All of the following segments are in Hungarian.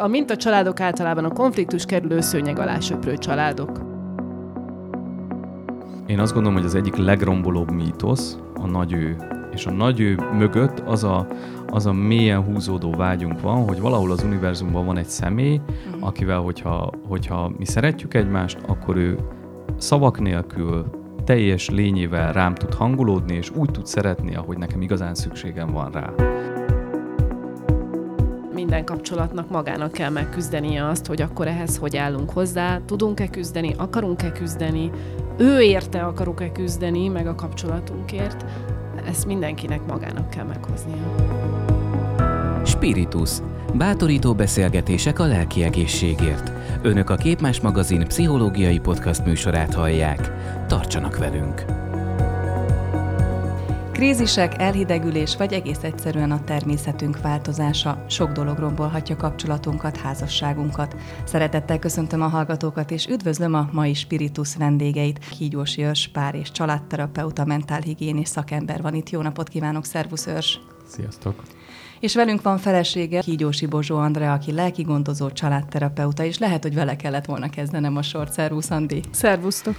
A mintacsaládok általában a konfliktus kerülő szőnyeg alá söprő családok. Én azt gondolom, hogy az egyik legrombolóbb mítosz a nagy ő. És a nagy ő mögött az a, az a mélyen húzódó vágyunk van, hogy valahol az univerzumban van egy személy, uh-huh. akivel, hogyha, hogyha mi szeretjük egymást, akkor ő szavak nélkül, teljes lényével rám tud hangulódni, és úgy tud szeretni, ahogy nekem igazán szükségem van rá minden kapcsolatnak magának kell megküzdenie azt, hogy akkor ehhez hogy állunk hozzá, tudunk-e küzdeni, akarunk-e küzdeni, ő érte akarok-e küzdeni, meg a kapcsolatunkért, ezt mindenkinek magának kell meghoznia. Spiritus. Bátorító beszélgetések a lelki egészségért. Önök a Képmás magazin pszichológiai podcast műsorát hallják. Tartsanak velünk! Krízisek, elhidegülés vagy egész egyszerűen a természetünk változása sok dolog rombolhatja kapcsolatunkat, házasságunkat. Szeretettel köszöntöm a hallgatókat, és üdvözlöm a mai Spiritus vendégeit. Kígyós Jörs, pár és családterapeuta, mentálhigiénés szakember van itt. Jó napot kívánok, szervusz Őrs! Sziasztok! És velünk van felesége, Kígyósi Bozsó Andrea, aki lelki gondozó családterapeuta, és lehet, hogy vele kellett volna kezdenem a sort. Szervusz, Andi! Szervusztok!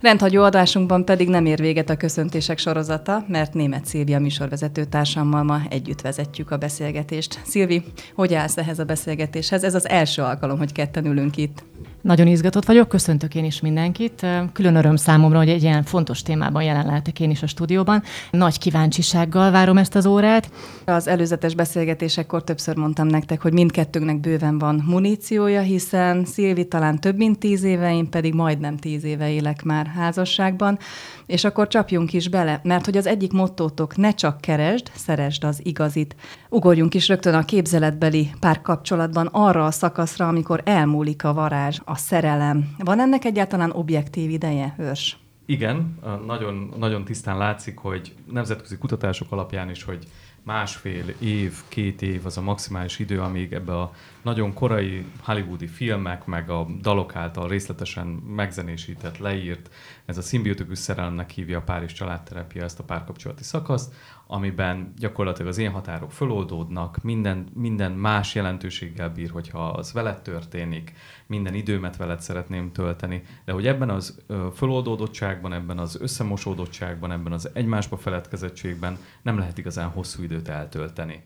Rendhagyó adásunkban pedig nem ér véget a köszöntések sorozata, mert német Szilvia műsorvezető társammal ma együtt vezetjük a beszélgetést. Szilvi, hogy állsz ehhez a beszélgetéshez? Ez az első alkalom, hogy ketten ülünk itt. Nagyon izgatott vagyok, köszöntök én is mindenkit. Külön öröm számomra, hogy egy ilyen fontos témában jelen lehetek én is a stúdióban. Nagy kíváncsisággal várom ezt az órát. Az előzetes beszélgetésekkor többször mondtam nektek, hogy mindkettőnknek bőven van muníciója, hiszen Szilvi talán több mint tíz éve, én pedig majdnem tíz éve élek már házasságban, és akkor csapjunk is bele, mert hogy az egyik mottótok ne csak keresd, szeresd az igazit. Ugorjunk is rögtön a képzeletbeli párkapcsolatban arra a szakaszra, amikor elmúlik a varázs, a szerelem. Van ennek egyáltalán objektív ideje, Őrs? Igen, nagyon, nagyon tisztán látszik, hogy nemzetközi kutatások alapján is, hogy másfél év, két év az a maximális idő, amíg ebbe a nagyon korai hollywoodi filmek, meg a dalok által részletesen megzenésített, leírt, ez a szimbiotikus szerelemnek hívja a pár és családterapia ezt a párkapcsolati szakaszt, amiben gyakorlatilag az én határok föloldódnak, minden, minden más jelentőséggel bír, hogyha az veled történik, minden időmet veled szeretném tölteni, de hogy ebben az föloldódottságban, ebben az összemosódottságban, ebben az egymásba feledkezettségben nem lehet igazán hosszú időt eltölteni.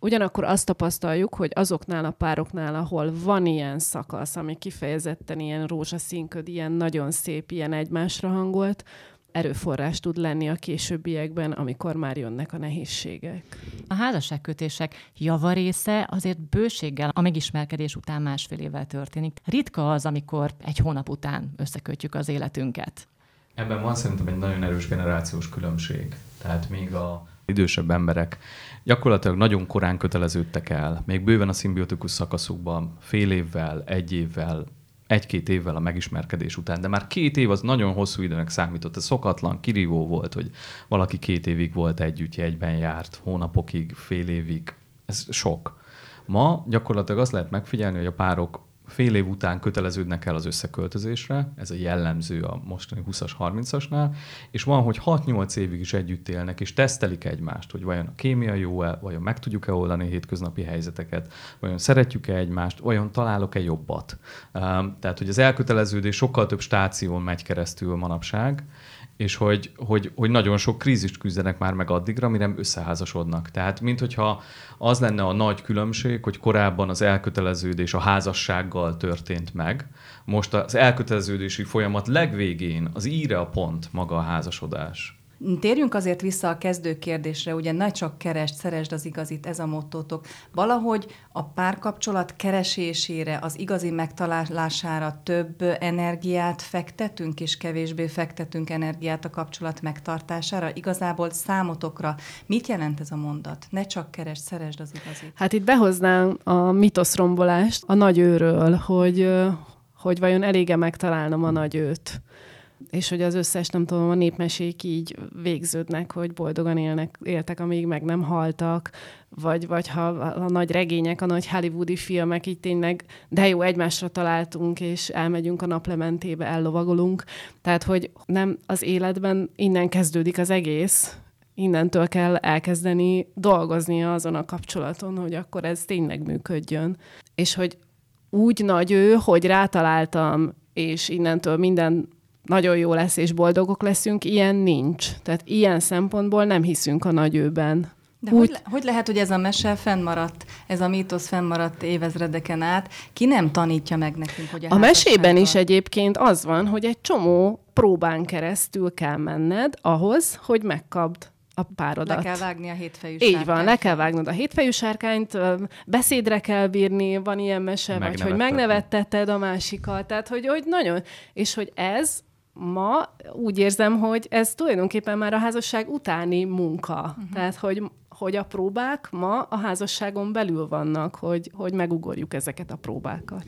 Ugyanakkor azt tapasztaljuk, hogy azoknál a pároknál, ahol van ilyen szakasz, ami kifejezetten ilyen rózsaszínköd, ilyen nagyon szép, ilyen egymásra hangolt, erőforrás tud lenni a későbbiekben, amikor már jönnek a nehézségek. A házasságkötések javarésze azért bőséggel a megismerkedés után másfél évvel történik. Ritka az, amikor egy hónap után összekötjük az életünket. Ebben van szerintem egy nagyon erős generációs különbség. Tehát még a idősebb emberek gyakorlatilag nagyon korán köteleződtek el, még bőven a szimbiotikus szakaszukban, fél évvel, egy évvel, egy-két évvel a megismerkedés után, de már két év az nagyon hosszú időnek számított. Ez szokatlan, kirívó volt, hogy valaki két évig volt együtt, egyben járt, hónapokig, fél évig. Ez sok. Ma gyakorlatilag azt lehet megfigyelni, hogy a párok fél év után köteleződnek el az összeköltözésre, ez a jellemző a mostani 20-as, 30-asnál, és van, hogy 6-8 évig is együtt élnek, és tesztelik egymást, hogy vajon a kémia jó-e, vajon meg tudjuk-e oldani a hétköznapi helyzeteket, vajon szeretjük-e egymást, vajon találok-e jobbat. Tehát, hogy az elköteleződés sokkal több stáción megy keresztül manapság, és hogy, hogy, hogy nagyon sok krízist küzdenek már meg addigra, mire összeházasodnak. Tehát, mint hogyha az lenne a nagy különbség, hogy korábban az elköteleződés a házassággal történt meg, most az elköteleződési folyamat legvégén az íre a pont maga a házasodás. Térjünk azért vissza a kezdő kérdésre, ugye ne csak keresd, szeresd az igazit, ez a mottótok. Valahogy a párkapcsolat keresésére, az igazi megtalálására több energiát fektetünk, és kevésbé fektetünk energiát a kapcsolat megtartására. Igazából számotokra mit jelent ez a mondat? Ne csak keresd, szeresd az igazit. Hát itt behoznám a mitoszrombolást a nagy őről, hogy, hogy vajon elége megtalálnom a nagy őt és hogy az összes, nem tudom, a népmesék így végződnek, hogy boldogan élnek, éltek, amíg meg nem haltak, vagy, vagy ha a, nagy regények, a nagy hollywoodi filmek így tényleg, de jó, egymásra találtunk, és elmegyünk a naplementébe, ellovagolunk. Tehát, hogy nem az életben innen kezdődik az egész, innentől kell elkezdeni dolgozni azon a kapcsolaton, hogy akkor ez tényleg működjön. És hogy úgy nagy ő, hogy rátaláltam, és innentől minden nagyon jó lesz, és boldogok leszünk, ilyen nincs. Tehát ilyen szempontból nem hiszünk a nagyőben. De Úgy... hogy, le, hogy lehet, hogy ez a mese fennmaradt, ez a mítosz fennmaradt évezredeken át? Ki nem tanítja meg nekünk, hogy a A mesében is egyébként az van, hogy egy csomó próbán keresztül kell menned ahhoz, hogy megkapd a párodat. Le kell vágni a hétfejű Így sárkányt. van, le kell vágnod a hétfejű sárkányt, beszédre kell bírni, van ilyen mese, vagy hogy megnevetteted a másikat, tehát hogy, hogy nagyon, és hogy ez ma úgy érzem, hogy ez tulajdonképpen már a házasság utáni munka. Uh-huh. Tehát, hogy, hogy a próbák ma a házasságon belül vannak, hogy, hogy megugorjuk ezeket a próbákat.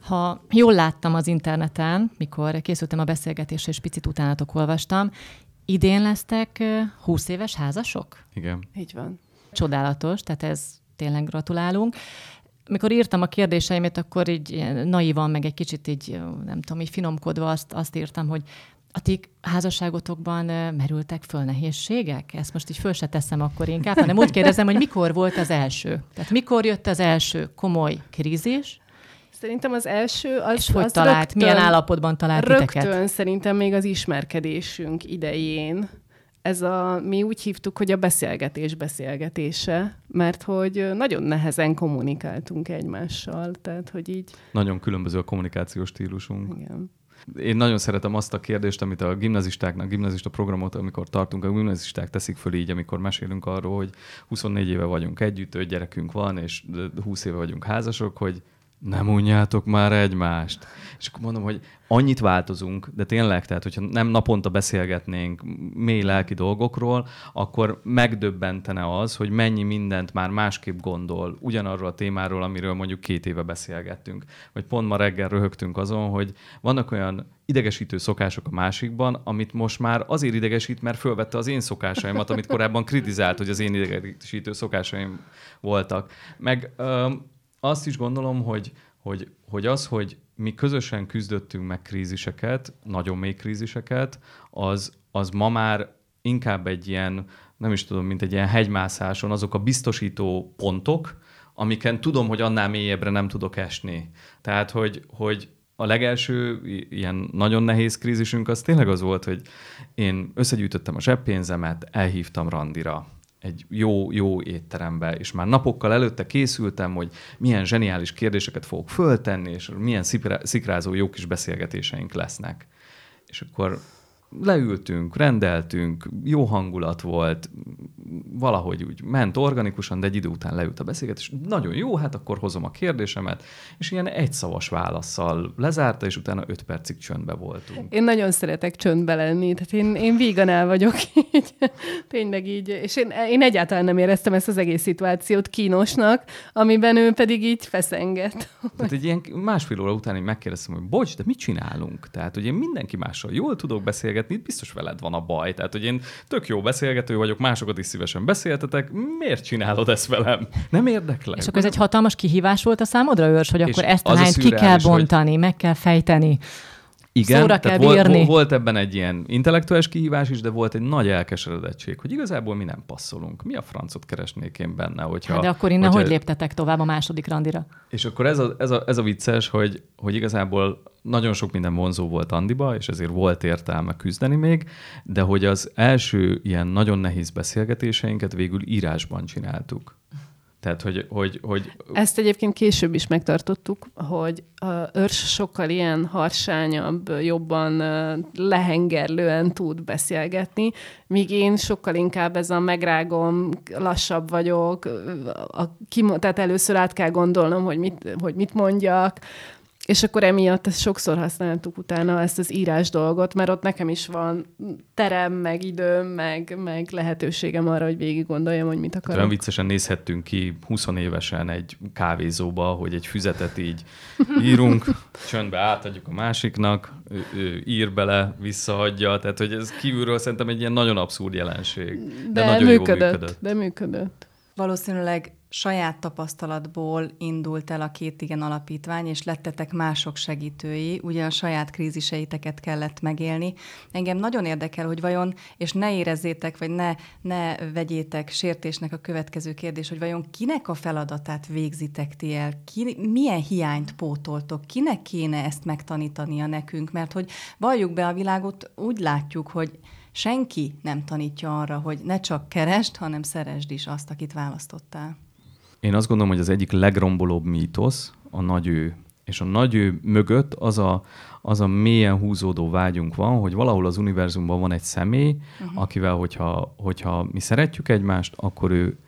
Ha jól láttam az interneten, mikor készültem a beszélgetésre, és picit utánatok olvastam, idén lesztek 20 éves házasok? Igen. Így van. Csodálatos, tehát ez tényleg gratulálunk mikor írtam a kérdéseimet, akkor így naívan, meg egy kicsit így, nem tudom, így finomkodva azt, azt írtam, hogy a ti házasságotokban merültek föl nehézségek? Ezt most így föl se teszem akkor inkább, hanem úgy kérdezem, hogy mikor volt az első? Tehát mikor jött az első komoly krízis? Szerintem az első az, És hogy az talált, rögtön, milyen állapotban talált rögtön titeket? szerintem még az ismerkedésünk idején ez a, mi úgy hívtuk, hogy a beszélgetés beszélgetése, mert hogy nagyon nehezen kommunikáltunk egymással, tehát hogy így... Nagyon különböző a kommunikációs stílusunk. Igen. Én nagyon szeretem azt a kérdést, amit a gimnazistáknak, gimnazista programot, amikor tartunk, a gimnazisták teszik föl így, amikor mesélünk arról, hogy 24 éve vagyunk együtt, öt gyerekünk van, és 20 éve vagyunk házasok, hogy nem unjátok már egymást. És akkor mondom, hogy annyit változunk, de tényleg, tehát hogyha nem naponta beszélgetnénk mély lelki dolgokról, akkor megdöbbentene az, hogy mennyi mindent már másképp gondol ugyanarról a témáról, amiről mondjuk két éve beszélgettünk. Vagy pont ma reggel röhögtünk azon, hogy vannak olyan idegesítő szokások a másikban, amit most már azért idegesít, mert fölvette az én szokásaimat, amit korábban kritizált, hogy az én idegesítő szokásaim voltak. Meg azt is gondolom, hogy, hogy, hogy az, hogy mi közösen küzdöttünk meg kríziseket, nagyon mély kríziseket, az, az ma már inkább egy ilyen, nem is tudom, mint egy ilyen hegymászáson, azok a biztosító pontok, amiken tudom, hogy annál mélyebbre nem tudok esni. Tehát, hogy, hogy a legelső ilyen nagyon nehéz krízisünk az tényleg az volt, hogy én összegyűjtöttem a zseppénzemet, elhívtam randira egy jó, jó étterembe, és már napokkal előtte készültem, hogy milyen zseniális kérdéseket fogok föltenni, és milyen szikrázó jó kis beszélgetéseink lesznek. És akkor leültünk, rendeltünk, jó hangulat volt, valahogy úgy ment organikusan, de egy idő után leült a beszélgetés. Nagyon jó, hát akkor hozom a kérdésemet, és ilyen egyszavas válaszsal lezárta, és utána öt percig csöndbe voltunk. Én nagyon szeretek csöndbe lenni, tehát én, én vígan el vagyok így, tényleg így, és én, én egyáltalán nem éreztem ezt az egész szituációt kínosnak, amiben ő pedig így feszenget. Tehát egy ilyen másfél óra után én megkérdeztem, hogy bocs, de mit csinálunk? Tehát, hogy én mindenki mással jól tudok beszélgetni, biztos veled van a baj. Tehát, hogy én tök jó beszélgető vagyok, másokat is szívesen beszéltetek, miért csinálod ezt velem? Nem érdeklek. És akkor ez egy hatalmas kihívás volt a számodra, őrs, hogy akkor ezt a lányt ki kell bontani, hogy... meg kell fejteni. Igen, Szóra kell volt, bírni. volt ebben egy ilyen intellektuális kihívás is, de volt egy nagy elkeseredettség, hogy igazából mi nem passzolunk. Mi a francot keresnék én benne? Hogyha, hát de akkor innen hogyha... hogy léptetek tovább a második randira? És akkor ez a, ez a, ez a vicces, hogy, hogy igazából nagyon sok minden vonzó volt Andiba, és ezért volt értelme küzdeni még, de hogy az első ilyen nagyon nehéz beszélgetéseinket végül írásban csináltuk. Tehát, hogy, hogy, hogy... Ezt egyébként később is megtartottuk, hogy a őrs sokkal ilyen harsányabb, jobban lehengerlően tud beszélgetni, míg én sokkal inkább ez a megrágom, lassabb vagyok, a, tehát először át kell gondolnom, hogy mit, hogy mit mondjak, és akkor emiatt ezt sokszor használtuk utána ezt az írás dolgot, mert ott nekem is van terem, meg időm, meg, meg lehetőségem arra, hogy végig gondoljam, hogy mit akarok. Olyan viccesen nézhettünk ki 20 évesen egy kávézóba, hogy egy füzetet így írunk, csöndbe átadjuk a másiknak, ő, ő ír bele, visszaadja, tehát hogy ez kívülről szerintem egy ilyen nagyon abszurd jelenség. De, de nagyon működött, jó működött. De működött. Valószínűleg saját tapasztalatból indult el a két igen alapítvány, és lettetek mások segítői, ugye a saját kríziseiteket kellett megélni. Engem nagyon érdekel, hogy vajon, és ne érezzétek, vagy ne, ne vegyétek sértésnek a következő kérdés, hogy vajon kinek a feladatát végzitek ti el, ki, milyen hiányt pótoltok, kinek kéne ezt megtanítania nekünk, mert hogy valljuk be a világot, úgy látjuk, hogy senki nem tanítja arra, hogy ne csak kerest, hanem szeresd is azt, akit választottál. Én azt gondolom, hogy az egyik legrombolóbb mítosz a nagy ő. És a nagy ő mögött az a, az a mélyen húzódó vágyunk van, hogy valahol az univerzumban van egy személy, uh-huh. akivel, hogyha, hogyha mi szeretjük egymást, akkor ő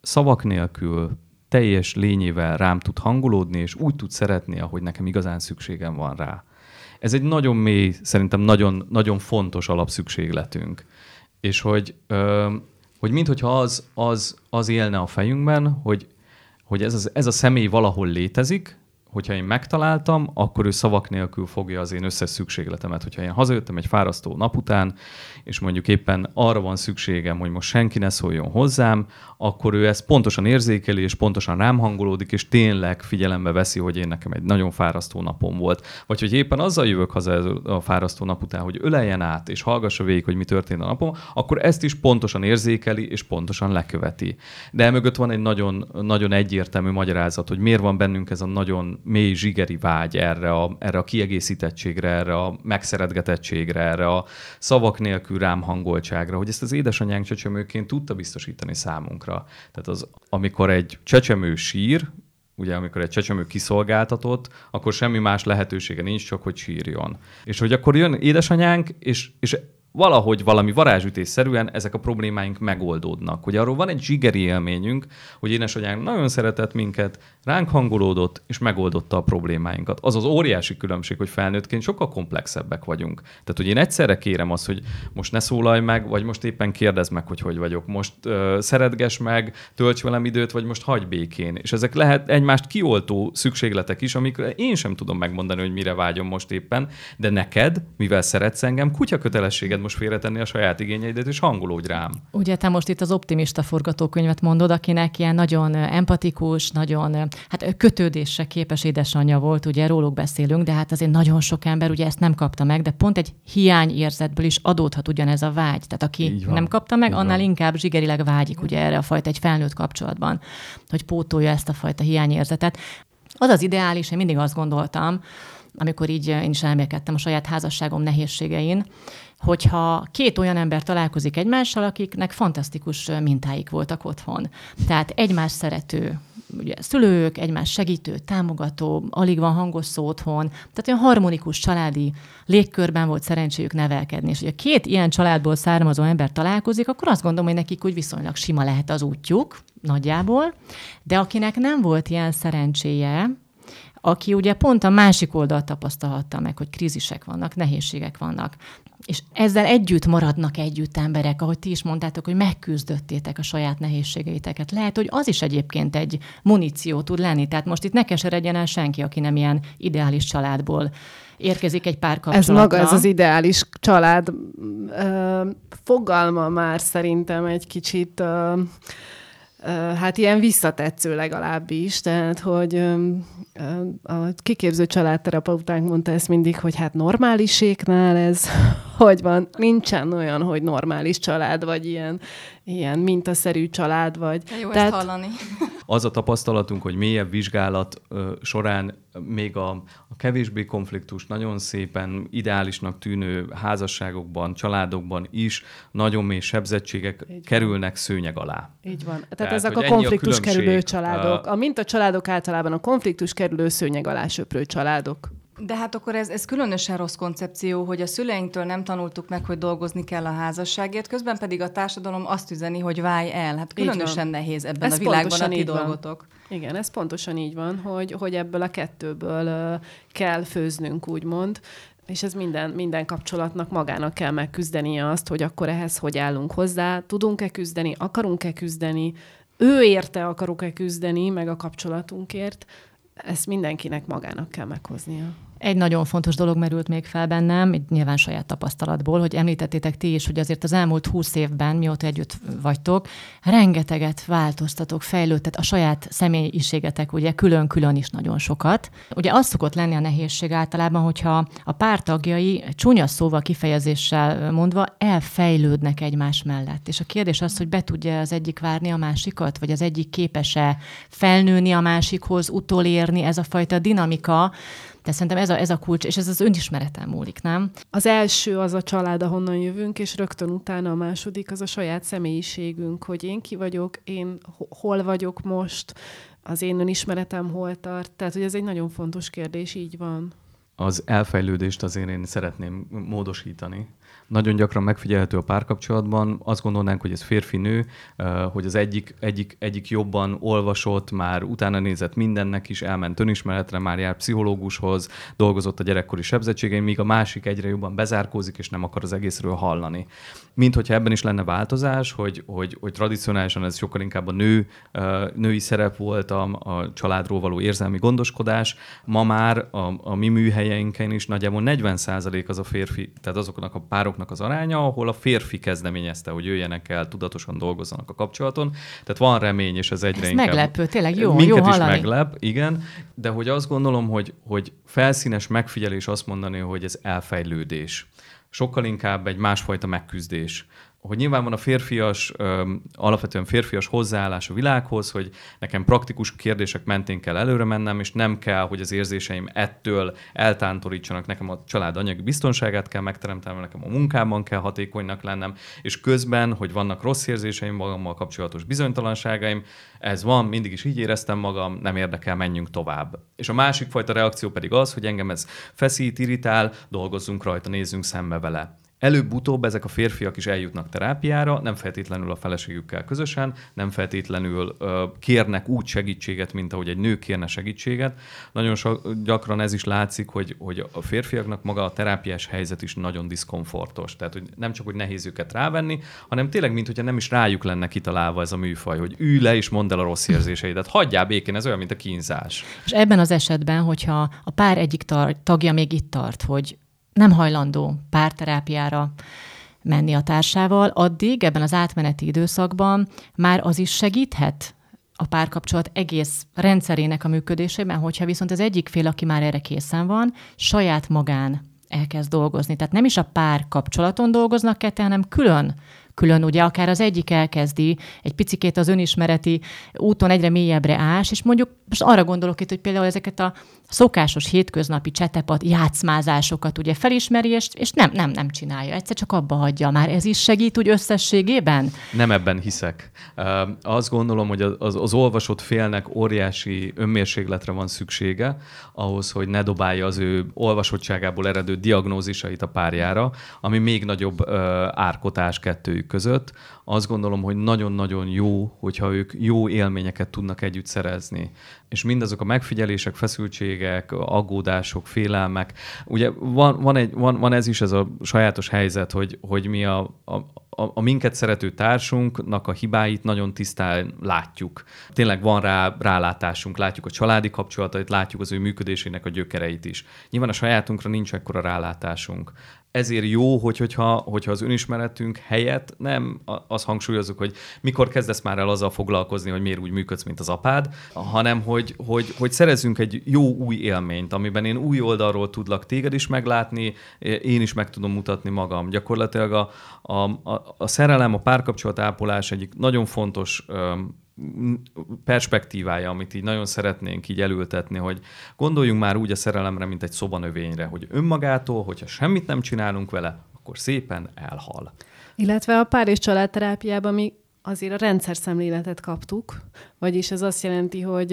szavak nélkül, teljes lényével rám tud hangolódni, és úgy tud szeretni, ahogy nekem igazán szükségem van rá. Ez egy nagyon mély, szerintem nagyon, nagyon fontos alapszükségletünk. És hogy, ö, hogy minthogyha az, az, az élne a fejünkben, hogy hogy ez, az, ez a személy valahol létezik, hogyha én megtaláltam, akkor ő szavak nélkül fogja az én összes szükségletemet. Hogyha én hazajöttem egy fárasztó nap után, és mondjuk éppen arra van szükségem, hogy most senki ne szóljon hozzám, akkor ő ezt pontosan érzékeli, és pontosan rám hangolódik, és tényleg figyelembe veszi, hogy én nekem egy nagyon fárasztó napom volt. Vagy hogy éppen azzal jövök haza a fárasztó nap után, hogy öleljen át, és hallgassa végig, hogy mi történt a napom, akkor ezt is pontosan érzékeli, és pontosan leköveti. De emögött van egy nagyon, nagyon egyértelmű magyarázat, hogy miért van bennünk ez a nagyon mély zsigeri vágy erre a, erre a kiegészítettségre, erre a megszeretgetettségre, erre a szavak nélkül rám hangoltságra, hogy ezt az édesanyánk csecsemőként tudta biztosítani számunkra. Tehát az, amikor egy csecsemő sír, ugye amikor egy csecsemő kiszolgáltatott, akkor semmi más lehetősége nincs, csak hogy sírjon. És hogy akkor jön édesanyánk, és, és valahogy valami varázsütésszerűen ezek a problémáink megoldódnak. Ugye arról van egy zsigeri élményünk, hogy édesanyánk nagyon szeretett minket, ránk hangolódott, és megoldotta a problémáinkat. Az az óriási különbség, hogy felnőttként sokkal komplexebbek vagyunk. Tehát, hogy én egyszerre kérem azt, hogy most ne szólalj meg, vagy most éppen kérdezd meg, hogy hogy vagyok. Most uh, szeretges meg, tölts velem időt, vagy most hagy békén. És ezek lehet egymást kioltó szükségletek is, amikre én sem tudom megmondani, hogy mire vágyom most éppen, de neked, mivel szeretsz engem, kutya kötelességed most félretenni a saját igényeidet, és hangolódj rám. Ugye te most itt az optimista forgatókönyvet mondod, akinek ilyen nagyon empatikus, nagyon hát kötődésre képes édesanyja volt, ugye róluk beszélünk, de hát azért nagyon sok ember ugye ezt nem kapta meg, de pont egy hiányérzetből is adódhat ugyanez a vágy. Tehát aki nem kapta meg, annál van. inkább zsigerileg vágyik ugye erre a fajta egy felnőtt kapcsolatban, hogy pótolja ezt a fajta hiányérzetet. Az az ideális, én mindig azt gondoltam, amikor így én is elmélkedtem a saját házasságom nehézségein, hogyha két olyan ember találkozik egymással, akiknek fantasztikus mintáik voltak otthon. Tehát egymás szerető, ugye szülők, egymás segítő, támogató, alig van hangos szó otthon, tehát olyan harmonikus családi légkörben volt szerencséjük nevelkedni. És hogyha két ilyen családból származó ember találkozik, akkor azt gondolom, hogy nekik úgy viszonylag sima lehet az útjuk, nagyjából, de akinek nem volt ilyen szerencséje, aki ugye pont a másik oldalt tapasztalhatta meg, hogy krízisek vannak, nehézségek vannak. És ezzel együtt maradnak együtt emberek, ahogy ti is mondtátok, hogy megküzdöttétek a saját nehézségeiteket. Lehet, hogy az is egyébként egy muníció tud lenni. Tehát most itt ne keseredjen el senki, aki nem ilyen ideális családból érkezik egy pár kapcsolatra. Ez maga, ez az ideális család fogalma már szerintem egy kicsit hát ilyen visszatetsző legalábbis, tehát hogy a kiképző családterapeutánk mondta ezt mindig, hogy hát normáliséknál ez hogy van, nincsen olyan, hogy normális család, vagy ilyen, ilyen mintaszerű család, vagy... Jó Tehát... ezt hallani. Az a tapasztalatunk, hogy mélyebb vizsgálat ö, során még a, a kevésbé konfliktus, nagyon szépen ideálisnak tűnő házasságokban, családokban is nagyon mély sebzettségek kerülnek szőnyeg alá. Így van. Tehát, Tehát ezek a konfliktus a kerülő családok. A minta családok általában a konfliktus kerülő szőnyeg alá söprő családok. De hát akkor ez, ez különösen rossz koncepció, hogy a szüleinktől nem tanultuk meg, hogy dolgozni kell a házasságért, közben pedig a társadalom azt üzeni, hogy válj el. Hát különösen nehéz ebben ez a világban a ti dolgotok. Van. Igen, ez pontosan így van, hogy, hogy ebből a kettőből uh, kell főznünk, úgymond. És ez minden, minden kapcsolatnak magának kell megküzdenie azt, hogy akkor ehhez hogy állunk hozzá, tudunk-e küzdeni, akarunk-e küzdeni, ő érte akarok-e küzdeni, meg a kapcsolatunkért, ezt mindenkinek magának kell meghoznia. Egy nagyon fontos dolog merült még fel bennem, nyilván saját tapasztalatból, hogy említettétek ti is, hogy azért az elmúlt húsz évben, mióta együtt vagytok, rengeteget változtatok, fejlődtet a saját személyiségetek, ugye külön-külön is nagyon sokat. Ugye az szokott lenni a nehézség általában, hogyha a pár tagjai csúnya szóval kifejezéssel mondva elfejlődnek egymás mellett. És a kérdés az, hogy be tudja az egyik várni a másikat, vagy az egyik képes-e felnőni a másikhoz, utolérni ez a fajta dinamika, de szerintem ez a, ez a kulcs, és ez az önismereten múlik, nem? Az első az a család, ahonnan jövünk, és rögtön utána a második az a saját személyiségünk, hogy én ki vagyok, én hol vagyok most, az én önismeretem hol tart. Tehát, hogy ez egy nagyon fontos kérdés, így van. Az elfejlődést azért én szeretném módosítani nagyon gyakran megfigyelhető a párkapcsolatban. Azt gondolnánk, hogy ez férfi-nő, hogy az egyik, egyik, egyik jobban olvasott, már utána nézett mindennek is, elment önismeretre, már jár pszichológushoz, dolgozott a gyerekkori sebzettségein, míg a másik egyre jobban bezárkózik, és nem akar az egészről hallani. Mint hogyha ebben is lenne változás, hogy, hogy, hogy tradicionálisan ez sokkal inkább a nő, női szerep volt a, a családról való érzelmi gondoskodás. Ma már a, a mi műhelyeinken is nagyjából 40% az a férfi, tehát azoknak a párok pároknak az aránya, ahol a férfi kezdeményezte, hogy jöjjenek el, tudatosan dolgozzanak a kapcsolaton. Tehát van remény, és ez egyre ez inkább... meglepő, tényleg jó, minket jó is hallani. meglep, igen, de hogy azt gondolom, hogy, hogy felszínes megfigyelés azt mondani, hogy ez elfejlődés. Sokkal inkább egy másfajta megküzdés hogy nyilván van a férfias, alapvetően férfias hozzáállás a világhoz, hogy nekem praktikus kérdések mentén kell előre mennem, és nem kell, hogy az érzéseim ettől eltántorítsanak, nekem a család anyagi biztonságát kell megteremtenem, nekem a munkában kell hatékonynak lennem, és közben, hogy vannak rossz érzéseim, magammal kapcsolatos bizonytalanságaim, ez van, mindig is így éreztem magam, nem érdekel, menjünk tovább. És a másik fajta reakció pedig az, hogy engem ez feszít, irritál, dolgozzunk rajta, nézzünk szembe vele. Előbb-utóbb ezek a férfiak is eljutnak terápiára, nem feltétlenül a feleségükkel közösen, nem feltétlenül ö, kérnek úgy segítséget, mint ahogy egy nő kérne segítséget. Nagyon so, gyakran ez is látszik, hogy, hogy a férfiaknak maga a terápiás helyzet is nagyon diszkomfortos. Tehát, hogy nem csak, hogy nehéz őket rávenni, hanem tényleg, mint hogyha nem is rájuk lenne kitalálva ez a műfaj, hogy ülj le és mondd el a rossz érzéseidet. Hagyjál békén, ez olyan, mint a kínzás. És ebben az esetben, hogyha a pár egyik tagja még itt tart, hogy nem hajlandó párterápiára menni a társával, addig ebben az átmeneti időszakban már az is segíthet a párkapcsolat egész rendszerének a működésében, hogyha viszont az egyik fél, aki már erre készen van, saját magán elkezd dolgozni. Tehát nem is a pár kapcsolaton dolgoznak ketten, hanem külön külön ugye akár az egyik elkezdi, egy picikét az önismereti úton egyre mélyebbre ás, és mondjuk most arra gondolok itt, hogy például ezeket a szokásos hétköznapi csetepat, játszmázásokat ugye felismeri, és, és nem, nem, nem csinálja. Egyszer csak abba hagyja. Már ez is segít úgy összességében? Nem ebben hiszek. Azt gondolom, hogy az, az olvasott félnek óriási önmérségletre van szüksége, ahhoz, hogy ne dobálja az ő olvasottságából eredő diagnózisait a párjára, ami még nagyobb árkotás kettőjük között. Azt gondolom, hogy nagyon-nagyon jó, hogyha ők jó élményeket tudnak együtt szerezni. És mindazok a megfigyelések, feszültségek, aggódások, félelmek. Ugye van, van, egy, van, van ez is ez a sajátos helyzet, hogy, hogy mi a, a, a, a minket szerető társunknak a hibáit nagyon tisztán látjuk. Tényleg van rá rálátásunk, látjuk a családi kapcsolatait, látjuk az ő működésének a gyökereit is. Nyilván a sajátunkra nincs ekkora rálátásunk ezért jó, hogy, hogyha, hogyha az önismeretünk helyett nem azt hangsúlyozunk, hogy mikor kezdesz már el azzal foglalkozni, hogy miért úgy működsz, mint az apád, hanem hogy, hogy, hogy szerezzünk egy jó új élményt, amiben én új oldalról tudlak téged is meglátni, én is meg tudom mutatni magam. Gyakorlatilag a, a, a, a szerelem, a párkapcsolat ápolás egyik nagyon fontos perspektívája, amit így nagyon szeretnénk így elültetni, hogy gondoljunk már úgy a szerelemre, mint egy szobanövényre, hogy önmagától, hogyha semmit nem csinálunk vele, akkor szépen elhal. Illetve a pár és családterápiában mi azért a rendszer szemléletet kaptuk, vagyis ez azt jelenti, hogy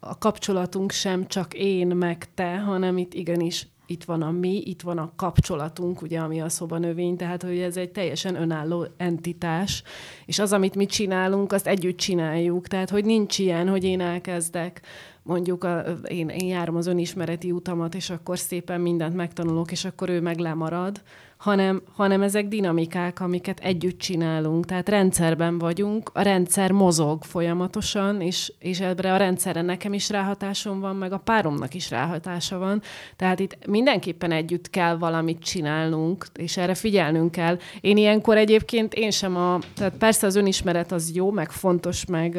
a kapcsolatunk sem csak én meg te, hanem itt igenis itt van a mi, itt van a kapcsolatunk, ugye, ami a szobanövény, tehát hogy ez egy teljesen önálló entitás, és az, amit mi csinálunk, azt együtt csináljuk, tehát hogy nincs ilyen, hogy én elkezdek mondjuk a, én, én járom az önismereti utamat, és akkor szépen mindent megtanulok, és akkor ő meg lemarad, hanem, hanem ezek dinamikák, amiket együtt csinálunk. Tehát rendszerben vagyunk, a rendszer mozog folyamatosan, és, és ebbre a rendszerre nekem is ráhatásom van, meg a páromnak is ráhatása van. Tehát itt mindenképpen együtt kell valamit csinálnunk, és erre figyelnünk kell. Én ilyenkor egyébként én sem a... Tehát persze az önismeret az jó, meg fontos, meg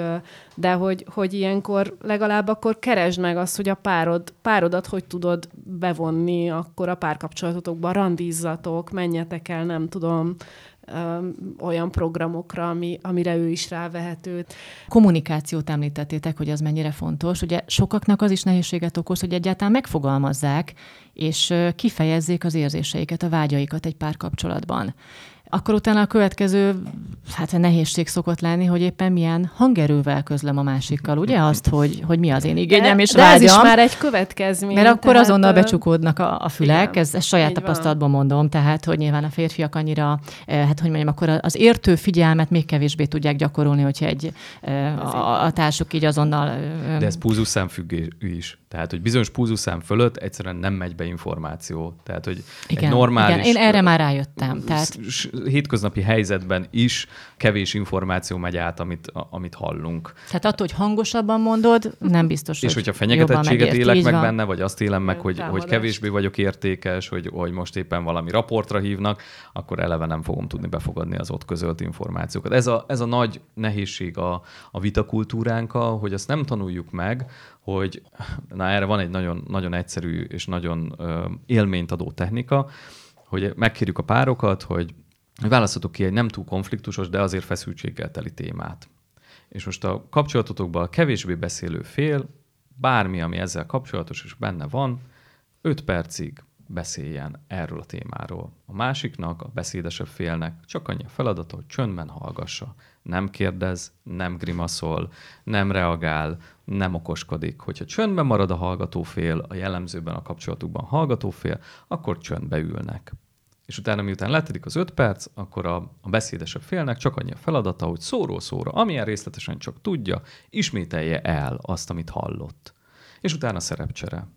de hogy, hogy ilyenkor legalább akkor keresd meg azt, hogy a párod, párodat hogy tudod bevonni akkor a párkapcsolatotokba, randizzatok, menjetek el, nem tudom, olyan programokra, ami, amire ő is rávehető. Kommunikációt említettétek, hogy az mennyire fontos. Ugye sokaknak az is nehézséget okoz, hogy egyáltalán megfogalmazzák, és kifejezzék az érzéseiket, a vágyaikat egy párkapcsolatban akkor utána a következő hát a nehézség szokott lenni, hogy éppen milyen hangerővel közlöm a másikkal, ugye azt, hogy, hogy mi az én igényem és de vágyam. ez is már egy következmény. Mert akkor tehát, azonnal becsukódnak a, a fülek, igen, ez, ez saját tapasztalatban van. mondom, tehát hogy nyilván a férfiak annyira, hát hogy mondjam, akkor az értő figyelmet még kevésbé tudják gyakorolni, hogyha egy a, a társuk így azonnal... De ez púzuszám függő is. Tehát, hogy bizonyos púzuszám fölött egyszerűen nem megy be információ. Tehát, hogy igen, egy normális... Igen, én erre már rájöttem. Tehát... Hétköznapi helyzetben is kevés információ megy át, amit, amit hallunk. Tehát attól, hogy hangosabban mondod, nem biztos, És hogy hogyha fenyegetettséget élek meg van. benne, vagy azt élem meg, hogy, hogy kevésbé vagyok értékes, hogy, hogy most éppen valami raportra hívnak, akkor eleve nem fogom tudni befogadni az ott közölt információkat. Ez a, ez a nagy nehézség a, a vitakultúránkkal, hogy azt nem tanuljuk meg, hogy na erre van egy nagyon, nagyon egyszerű és nagyon ö, élményt adó technika, hogy megkérjük a párokat, hogy választhatok ki egy nem túl konfliktusos, de azért feszültséggel teli témát. És most a kapcsolatotokban a kevésbé beszélő fél, bármi, ami ezzel kapcsolatos és benne van, 5 percig beszéljen erről a témáról. A másiknak, a beszédesebb félnek csak annyi a feladata, hogy csöndben hallgassa. Nem kérdez, nem grimaszol, nem reagál, nem okoskodik. Hogyha csöndben marad a hallgató fél, a jellemzőben a kapcsolatukban hallgató fél, akkor csöndbe ülnek. És utána, miután letedik az öt perc, akkor a, a beszédesebb félnek csak annyi a feladata, hogy szóról szóra, amilyen részletesen csak tudja, ismételje el azt, amit hallott. És utána szerepcsere.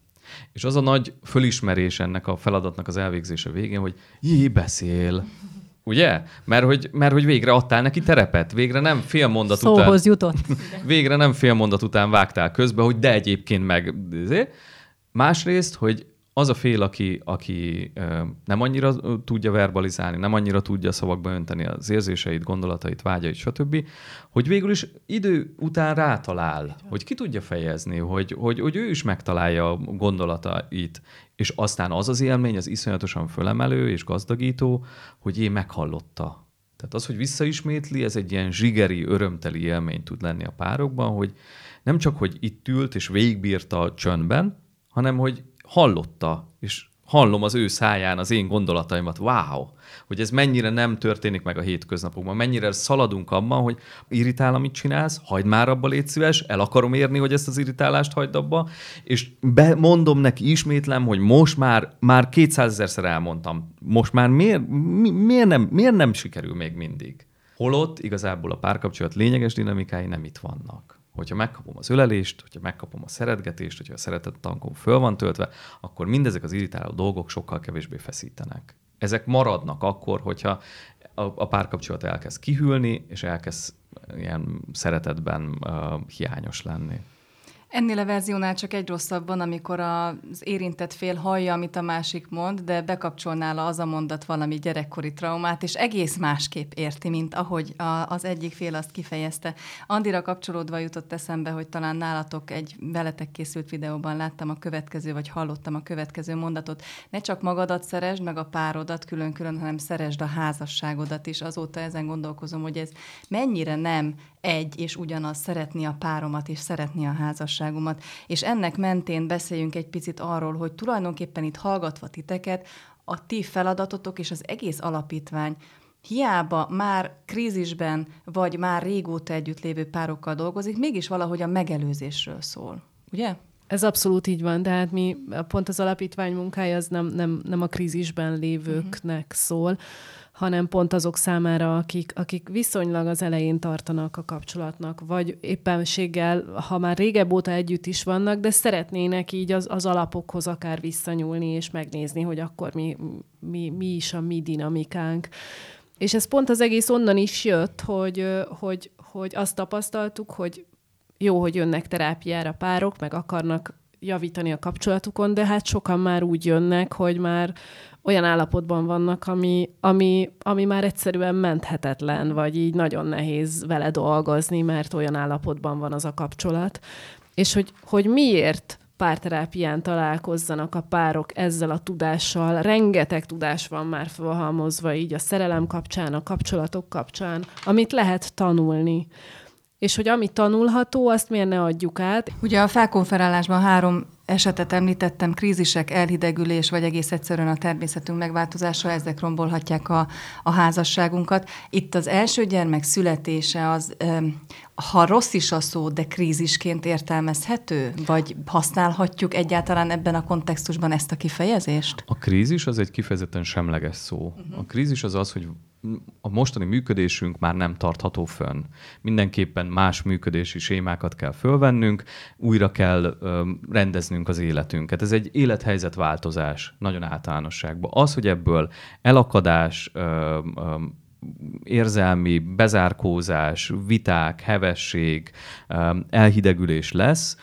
És az a nagy fölismerés ennek a feladatnak az elvégzése végén, hogy jé, beszél. Ugye? Mert hogy, mert hogy végre adtál neki terepet, végre nem fél mondat Szóhoz után... jutott. végre nem fél mondat után vágtál közbe, hogy de egyébként meg... Másrészt, hogy az a fél, aki, aki nem annyira tudja verbalizálni, nem annyira tudja szavakba önteni az érzéseit, gondolatait, vágyait, stb., hogy végül is idő után rátalál, hogy ki tudja fejezni, hogy, hogy, hogy ő is megtalálja a gondolatait, és aztán az az élmény, az iszonyatosan fölemelő és gazdagító, hogy én meghallotta. Tehát az, hogy visszaismétli, ez egy ilyen zsigeri, örömteli élmény tud lenni a párokban, hogy nem csak, hogy itt ült és végigbírta a csöndben, hanem hogy hallotta, és hallom az ő száján az én gondolataimat, wow, hogy ez mennyire nem történik meg a hétköznapokban, mennyire szaladunk abban, hogy irritál, amit csinálsz, hagyd már abba, légy szíves, el akarom érni, hogy ezt az irritálást hagyd abba, és mondom neki, ismétlem, hogy most már, már 200 ezerszer elmondtam, most már miért, mi, miért, nem, miért nem sikerül még mindig? Holott igazából a párkapcsolat lényeges dinamikái nem itt vannak hogyha megkapom az ölelést, hogyha megkapom a szeretgetést, hogyha a szeretet tankom föl van töltve, akkor mindezek az irritáló dolgok sokkal kevésbé feszítenek. Ezek maradnak akkor, hogyha a, a párkapcsolat elkezd kihűlni, és elkezd ilyen szeretetben uh, hiányos lenni. Ennél a verziónál csak egy rosszabb van, amikor az érintett fél hallja, amit a másik mond, de bekapcsol nála az a mondat valami gyerekkori traumát, és egész másképp érti, mint ahogy a, az egyik fél azt kifejezte. Andira kapcsolódva jutott eszembe, hogy talán nálatok egy veletek készült videóban láttam a következő, vagy hallottam a következő mondatot. Ne csak magadat szeresd, meg a párodat külön-külön, hanem szeresd a házasságodat is. Azóta ezen gondolkozom, hogy ez mennyire nem egy és ugyanaz szeretni a páromat és szeretni a házasságomat. És ennek mentén beszéljünk egy picit arról, hogy tulajdonképpen itt hallgatva titeket, a ti feladatotok és az egész alapítvány hiába már krízisben, vagy már régóta együtt lévő párokkal dolgozik, mégis valahogy a megelőzésről szól. Ugye? Ez abszolút így van, tehát mi pont az alapítvány munkája az nem, nem, nem a krízisben lévőknek uh-huh. szól, hanem pont azok számára, akik, akik viszonylag az elején tartanak a kapcsolatnak, vagy éppenséggel, ha már régebb óta együtt is vannak, de szeretnének így az, az alapokhoz akár visszanyúlni, és megnézni, hogy akkor mi, mi, mi is a mi dinamikánk. És ez pont az egész onnan is jött, hogy, hogy, hogy azt tapasztaltuk, hogy jó, hogy jönnek terápiára párok, meg akarnak javítani a kapcsolatukon, de hát sokan már úgy jönnek, hogy már olyan állapotban vannak, ami, ami, ami már egyszerűen menthetetlen, vagy így nagyon nehéz vele dolgozni, mert olyan állapotban van az a kapcsolat. És hogy, hogy miért párterápián találkozzanak a párok ezzel a tudással. Rengeteg tudás van már felhalmozva így a szerelem kapcsán, a kapcsolatok kapcsán, amit lehet tanulni és hogy ami tanulható, azt miért ne adjuk át. Ugye a felkonferálásban három esetet említettem, krízisek, elhidegülés, vagy egész egyszerűen a természetünk megváltozása, ezek rombolhatják a, a házasságunkat. Itt az első gyermek születése az, ha rossz is a szó, de krízisként értelmezhető? Vagy használhatjuk egyáltalán ebben a kontextusban ezt a kifejezést? A krízis az egy kifejezetten semleges szó. Uh-huh. A krízis az az, hogy a mostani működésünk már nem tartható fönn. Mindenképpen más működési sémákat kell fölvennünk, újra kell ö, rendeznünk az életünket. Ez egy élethelyzetváltozás nagyon általánosságban. Az, hogy ebből elakadás, ö, ö, érzelmi bezárkózás, viták, hevesség, elhidegülés lesz,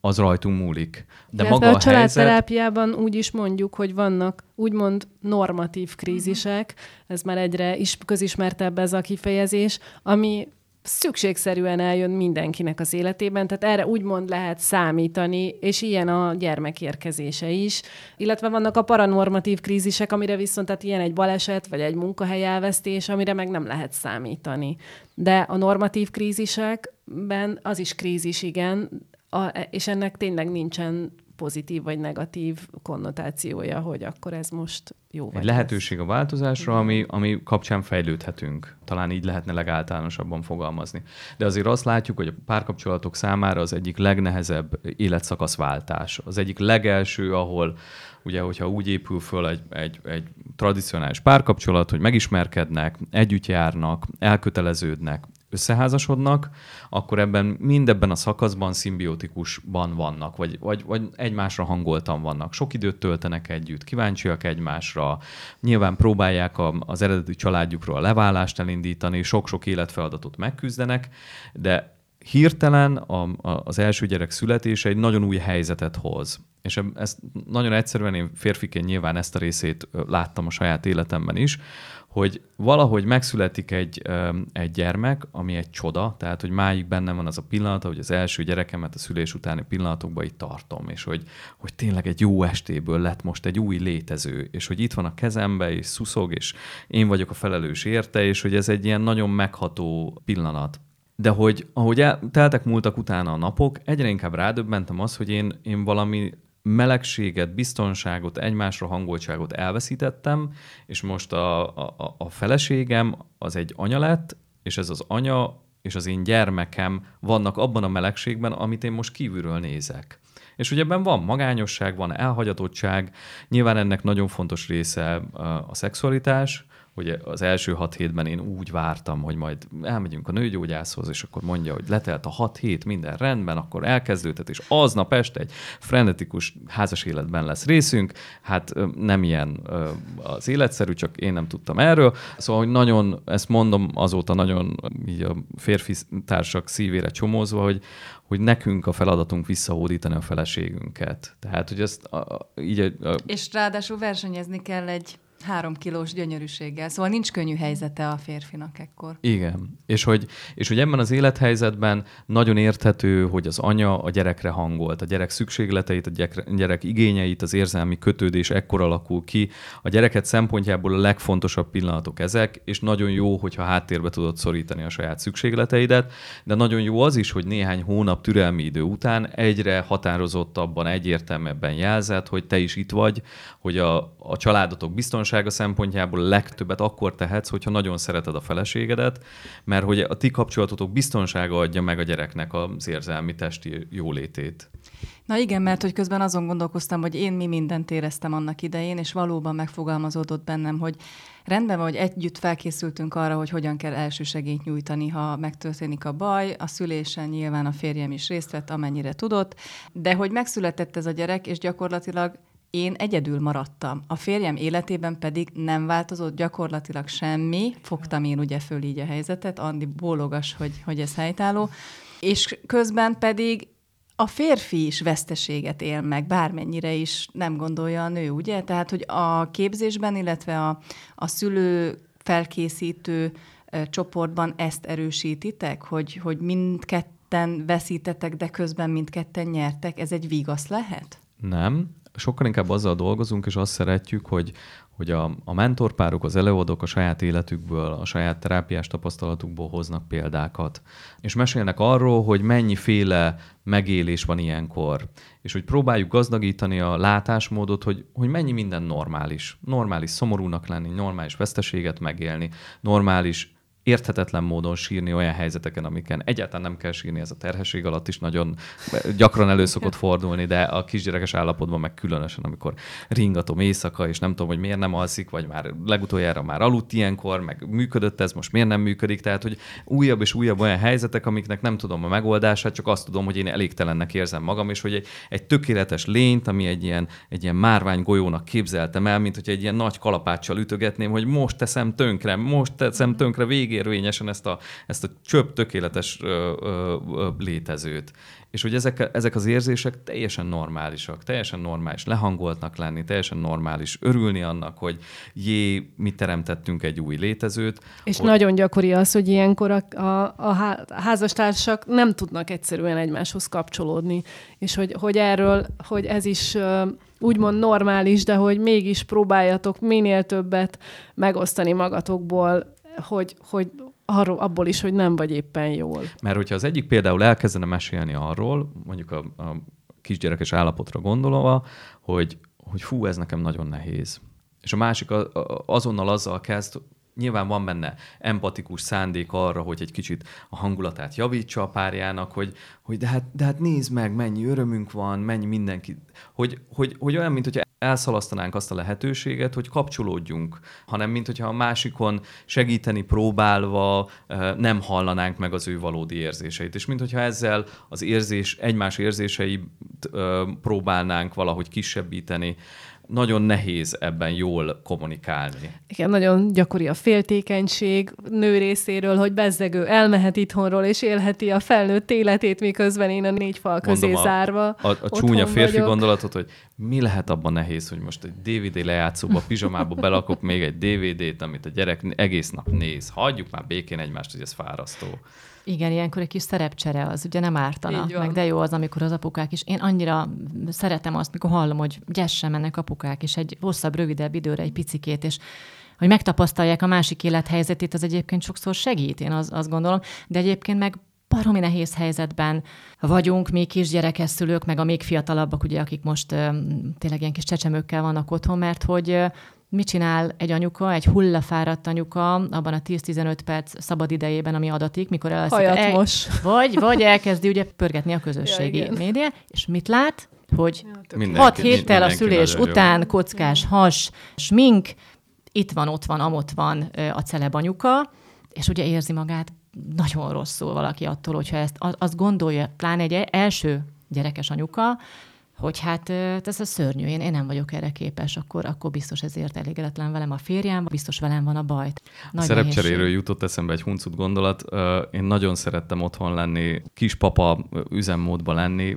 az rajtunk múlik. De maga a, a családterápiában helyzet... úgy is mondjuk, hogy vannak úgymond normatív krízisek, ez már egyre is közismertebb ez a kifejezés, ami szükségszerűen eljön mindenkinek az életében, tehát erre úgymond lehet számítani, és ilyen a gyermek érkezése is. Illetve vannak a paranormatív krízisek, amire viszont tehát ilyen egy baleset, vagy egy munkahely elvesztés, amire meg nem lehet számítani. De a normatív krízisekben az is krízis, igen, a, és ennek tényleg nincsen pozitív vagy negatív konnotációja, hogy akkor ez most jó. Egy lehetőség a változásra, ami, ami kapcsán fejlődhetünk. Talán így lehetne legáltalánosabban fogalmazni. De azért azt látjuk, hogy a párkapcsolatok számára az egyik legnehezebb életszakaszváltás. Az egyik legelső, ahol ugye, hogyha úgy épül föl egy, egy, egy tradicionális párkapcsolat, hogy megismerkednek, együtt járnak, elköteleződnek, összeházasodnak, akkor ebben mindebben a szakaszban szimbiotikusban vannak, vagy, vagy, vagy egymásra hangoltan vannak. Sok időt töltenek együtt, kíváncsiak egymásra, nyilván próbálják a, az eredeti családjukról a leválást elindítani, sok-sok életfeladatot megküzdenek, de hirtelen a, a, az első gyerek születése egy nagyon új helyzetet hoz. És ezt nagyon egyszerűen én férfiként nyilván ezt a részét láttam a saját életemben is, hogy valahogy megszületik egy, egy gyermek, ami egy csoda, tehát hogy máig bennem van az a pillanat, hogy az első gyerekemet a szülés utáni pillanatokban itt tartom, és hogy, hogy tényleg egy jó estéből lett most egy új létező, és hogy itt van a kezembe, és szuszog, és én vagyok a felelős érte, és hogy ez egy ilyen nagyon megható pillanat. De hogy ahogy el, teltek múltak utána a napok, egyre inkább rádöbbentem az, hogy én, én valami melegséget, biztonságot, egymásra hangoltságot elveszítettem, és most a, a, a feleségem az egy anya lett, és ez az anya és az én gyermekem vannak abban a melegségben, amit én most kívülről nézek. És ugye ebben van magányosság, van elhagyatottság, nyilván ennek nagyon fontos része a szexualitás, hogy az első hat hétben én úgy vártam, hogy majd elmegyünk a nőgyógyászhoz, és akkor mondja, hogy letelt a hat hét, minden rendben, akkor elkezdődhet, és aznap este egy frenetikus házas életben lesz részünk. Hát nem ilyen az életszerű, csak én nem tudtam erről. Szóval, hogy nagyon, ezt mondom azóta nagyon így a férfi társak szívére csomózva, hogy, hogy nekünk a feladatunk visszahódítani a feleségünket. Tehát, hogy ezt a, így... A, és ráadásul versenyezni kell egy három kilós gyönyörűséggel. Szóval nincs könnyű helyzete a férfinak ekkor. Igen. És hogy, és hogy ebben az élethelyzetben nagyon érthető, hogy az anya a gyerekre hangolt, a gyerek szükségleteit, a gyerek, gyerek igényeit, az érzelmi kötődés ekkor alakul ki. A gyereket szempontjából a legfontosabb pillanatok ezek, és nagyon jó, hogyha háttérbe tudod szorítani a saját szükségleteidet, de nagyon jó az is, hogy néhány hónap türelmi idő után egyre határozottabban, egyértelműbben jelzett, hogy te is itt vagy, hogy a, a családotok biztonságos biztonsága szempontjából legtöbbet akkor tehetsz, hogyha nagyon szereted a feleségedet, mert hogy a ti kapcsolatotok biztonsága adja meg a gyereknek az érzelmi testi jólétét. Na igen, mert hogy közben azon gondolkoztam, hogy én mi mindent éreztem annak idején, és valóban megfogalmazódott bennem, hogy rendben van, hogy együtt felkészültünk arra, hogy hogyan kell elsősegélyt nyújtani, ha megtörténik a baj. A szülésen nyilván a férjem is részt vett, amennyire tudott, de hogy megszületett ez a gyerek, és gyakorlatilag én egyedül maradtam. A férjem életében pedig nem változott gyakorlatilag semmi. Fogtam én ugye föl így a helyzetet, Andi bólogas, hogy, hogy ez helytálló. És közben pedig a férfi is veszteséget él meg, bármennyire is nem gondolja a nő, ugye? Tehát, hogy a képzésben, illetve a, a szülő felkészítő csoportban ezt erősítitek, hogy, hogy mindketten veszítetek, de közben mindketten nyertek. Ez egy vigasz lehet? Nem. Sokkal inkább azzal dolgozunk, és azt szeretjük, hogy, hogy a, a mentorpárok, az előadók a saját életükből, a saját terápiás tapasztalatukból hoznak példákat. És mesélnek arról, hogy mennyiféle megélés van ilyenkor. És hogy próbáljuk gazdagítani a látásmódot, hogy, hogy mennyi minden normális. Normális szomorúnak lenni, normális veszteséget megélni, normális érthetetlen módon sírni olyan helyzeteken, amiken egyáltalán nem kell sírni, ez a terhesség alatt is nagyon gyakran elő szokott fordulni, de a kisgyerekes állapotban meg különösen, amikor ringatom éjszaka, és nem tudom, hogy miért nem alszik, vagy már legutoljára már aludt ilyenkor, meg működött ez, most miért nem működik, tehát hogy újabb és újabb olyan helyzetek, amiknek nem tudom a megoldását, csak azt tudom, hogy én elégtelennek érzem magam, és hogy egy, egy tökéletes lényt, ami egy ilyen, egy ilyen márvány golyónak képzeltem el, mint hogy egy ilyen nagy kalapáccsal ütögetném, hogy most teszem tönkre, most teszem tönkre végig végérvényesen ezt a, ezt a csöpp tökéletes ö, ö, ö, létezőt. És hogy ezek, ezek az érzések teljesen normálisak, teljesen normális lehangoltnak lenni, teljesen normális örülni annak, hogy jé, mi teremtettünk egy új létezőt. És hogy... nagyon gyakori az, hogy ilyenkor a, a, a házastársak nem tudnak egyszerűen egymáshoz kapcsolódni, és hogy, hogy erről, hogy ez is úgymond normális, de hogy mégis próbáljatok minél többet megosztani magatokból hogy, hogy arról, abból is, hogy nem vagy éppen jól. Mert hogyha az egyik például elkezdene mesélni arról, mondjuk a, a kisgyerekes állapotra gondolva, hogy, hogy fú, ez nekem nagyon nehéz. És a másik a, a, azonnal azzal kezd, nyilván van benne empatikus szándék arra, hogy egy kicsit a hangulatát javítsa a párjának, hogy, hogy de, hát, de hát nézd meg, mennyi örömünk van, mennyi mindenki, hogy, hogy, hogy olyan, mint hogyha elszalasztanánk azt a lehetőséget, hogy kapcsolódjunk, hanem mint hogyha a másikon segíteni próbálva nem hallanánk meg az ő valódi érzéseit. És mint hogyha ezzel az érzés, egymás érzéseit próbálnánk valahogy kisebbíteni nagyon nehéz ebben jól kommunikálni. Igen, nagyon gyakori a féltékenység nő részéről, hogy bezzegő elmehet itthonról, és élheti a felnőtt életét, miközben én a négy fal közé Mondom, zárva A, a, a csúnya férfi vagyok. gondolatot, hogy mi lehet abban nehéz, hogy most egy DVD lejátszóba, pizsamába belakok még egy DVD-t, amit a gyerek egész nap néz. Hagyjuk már békén egymást, hogy ez fárasztó. Igen, ilyenkor egy kis szerepcsere az ugye nem ártana. Meg de jó az, amikor az apukák is. Én annyira szeretem azt, mikor hallom, hogy gyessem mennek apukák, és egy hosszabb, rövidebb időre egy picikét, és hogy megtapasztalják a másik élethelyzetét, az egyébként sokszor segít, én az, azt gondolom. De egyébként meg baromi nehéz helyzetben vagyunk, mi kisgyerekes szülők, meg a még fiatalabbak, ugye, akik most ö, tényleg ilyen kis csecsemőkkel vannak otthon, mert hogy ö, mit csinál egy anyuka, egy hullafáradt anyuka abban a 10-15 perc szabad idejében, ami adatik, mikor el, el mos. Vagy, vagy elkezdi ugye pörgetni a közösségi ja, média, és mit lát? Hogy ja, 6 héttel a szülés után jó. kockás has, smink, itt van, ott van, amott van a celeb anyuka, és ugye érzi magát nagyon rosszul valaki attól, hogyha ezt azt gondolja, pláne egy első gyerekes anyuka, hogy hát ez a szörnyű, én, én nem vagyok erre képes, akkor, akkor biztos ezért elégedetlen velem a férjem, biztos velem van a baj. Nagy a szerepcseréről jutott eszembe egy huncut gondolat. Én nagyon szerettem otthon lenni, kispapa üzemmódban lenni.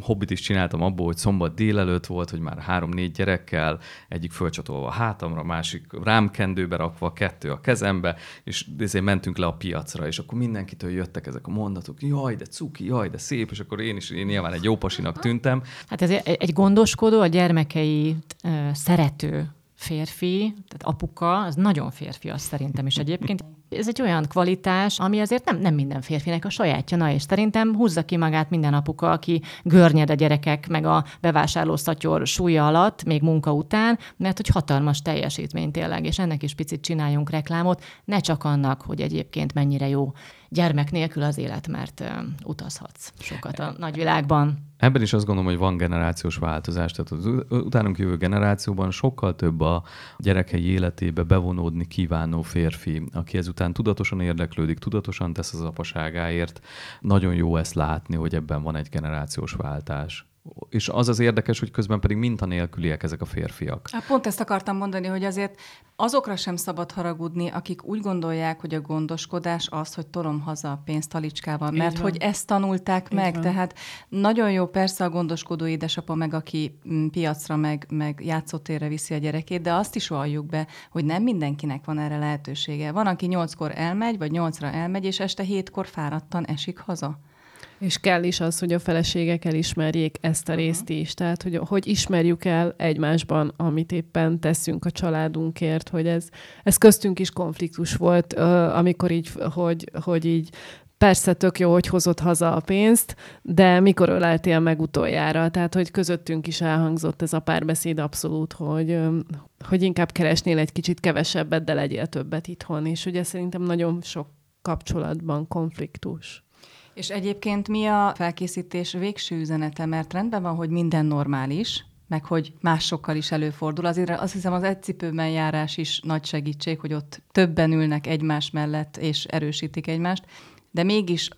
Hobbit is csináltam abból, hogy szombat délelőtt volt, hogy már három-négy gyerekkel, egyik fölcsatolva a hátamra, másik rám kendőbe rakva, kettő a kezembe, és ezért mentünk le a piacra, és akkor mindenkitől jöttek ezek a mondatok, jaj, de cuki, jaj, de szép, és akkor én is én nyilván egy jó pasinak tűntem. Hát ez egy gondoskodó, a gyermekeit szerető férfi, tehát apuka, az nagyon férfi az szerintem is egyébként. Ez egy olyan kvalitás, ami azért nem, nem minden férfinek a sajátja, na és szerintem húzza ki magát minden apuka, aki görnyed a gyerekek meg a bevásárló szatyor súlya alatt, még munka után, mert hogy hatalmas teljesítmény tényleg, és ennek is picit csináljunk reklámot, ne csak annak, hogy egyébként mennyire jó gyermek nélkül az élet, mert utazhatsz sokat a nagyvilágban. Ebben is azt gondolom, hogy van generációs változás. Tehát az utánunk jövő generációban sokkal több a gyerekei életébe bevonódni kívánó férfi, aki ezután tudatosan érdeklődik, tudatosan tesz az apaságáért. Nagyon jó ezt látni, hogy ebben van egy generációs váltás és az az érdekes, hogy közben pedig mintanélküliek ezek a férfiak. Hát pont ezt akartam mondani, hogy azért azokra sem szabad haragudni, akik úgy gondolják, hogy a gondoskodás az, hogy tolom haza a pénzt talicskával, mert hogy ezt tanulták Így meg. Van. Tehát nagyon jó persze a gondoskodó édesapa meg, aki mm, piacra meg, meg játszótérre viszi a gyerekét, de azt is valljuk be, hogy nem mindenkinek van erre lehetősége. Van, aki nyolckor elmegy, vagy nyolcra elmegy, és este hétkor fáradtan esik haza. És kell is az, hogy a feleségek elismerjék ezt a részt is. Tehát, hogy, hogy ismerjük el egymásban, amit éppen teszünk a családunkért, hogy ez, ez köztünk is konfliktus volt, amikor így, hogy, hogy így persze tök jó, hogy hozott haza a pénzt, de mikor öleltél meg utoljára? Tehát, hogy közöttünk is elhangzott ez a párbeszéd abszolút, hogy, hogy inkább keresnél egy kicsit kevesebbet, de legyél többet itthon. És ugye szerintem nagyon sok kapcsolatban konfliktus. És egyébként mi a felkészítés végső üzenete? Mert rendben van, hogy minden normális, meg hogy másokkal is előfordul. Azért azt hiszem az egy cipőben járás is nagy segítség, hogy ott többen ülnek egymás mellett és erősítik egymást, de mégis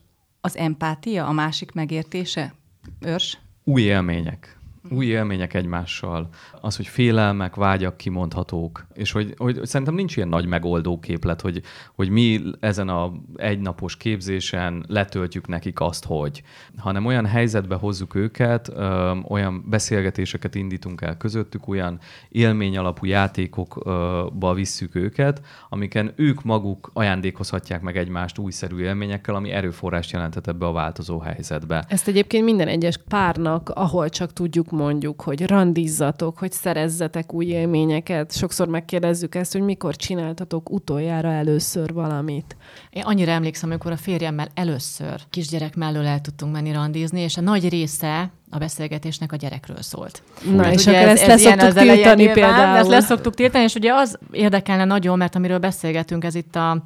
az empátia, a másik megértése, őrs? Új élmények új élmények egymással, az, hogy félelmek, vágyak kimondhatók, és hogy, hogy, szerintem nincs ilyen nagy megoldó képlet, hogy, hogy mi ezen a egynapos képzésen letöltjük nekik azt, hogy, hanem olyan helyzetbe hozzuk őket, ö, olyan beszélgetéseket indítunk el közöttük, olyan élmény alapú játékokba visszük őket, amiken ők maguk ajándékozhatják meg egymást újszerű élményekkel, ami erőforrást jelenthet ebbe a változó helyzetbe. Ezt egyébként minden egyes párnak, ahol csak tudjuk mondjuk, hogy randizzatok, hogy szerezzetek új élményeket. Sokszor megkérdezzük ezt, hogy mikor csináltatok utoljára először valamit. Én annyira emlékszem, amikor a férjemmel először kisgyerek mellől el tudtunk menni randizni, és a nagy része a beszélgetésnek a gyerekről szólt. Na, mert és akkor ez, ezt leszoktuk tiltani például. Ezt leszoktuk tiltani, és ugye az érdekelne nagyon, mert amiről beszélgetünk, ez itt a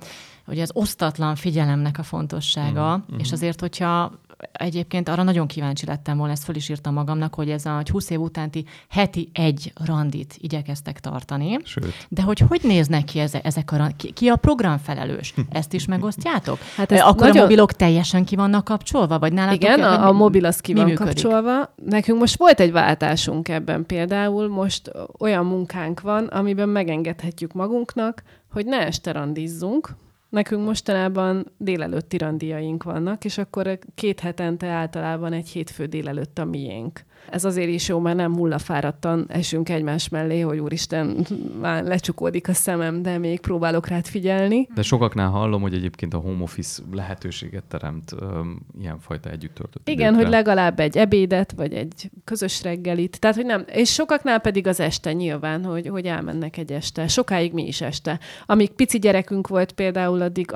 hogy az osztatlan figyelemnek a fontossága, mm-hmm. és azért, hogyha egyébként arra nagyon kíváncsi lettem volna, ezt föl is írtam magamnak, hogy ez a hogy 20 év utánti heti egy randit igyekeztek tartani. Sőt. De hogy hogy néznek ki ezek, ezek a randit? Ki, ki a programfelelős? Ezt is megosztjátok? Hát ez Akkor nagyon... a mobilok teljesen ki vannak kapcsolva? Vagy nálatok Igen, a, a mobil az ki van működik? kapcsolva. Nekünk most volt egy váltásunk ebben például. Most olyan munkánk van, amiben megengedhetjük magunknak, hogy ne este randizzunk, Nekünk mostanában délelőtti randiaink vannak, és akkor két hetente általában egy hétfő délelőtt a miénk. Ez azért is jó, mert nem hullafáradtan esünk egymás mellé, hogy úristen, már lecsukódik a szemem, de még próbálok rád figyelni. De sokaknál hallom, hogy egyébként a home office lehetőséget teremt um, ilyenfajta együtt töltött Igen, időkre. hogy legalább egy ebédet, vagy egy közös reggelit. Tehát, hogy nem. És sokaknál pedig az este nyilván, hogy, hogy elmennek egy este. Sokáig mi is este. Amíg pici gyerekünk volt például, addig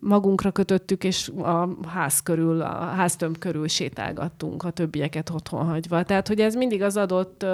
magunkra kötöttük, és a ház körül, a háztömb körül sétálgattunk, a többieket otthon hagyva. Tehát, hogy ez mindig az adott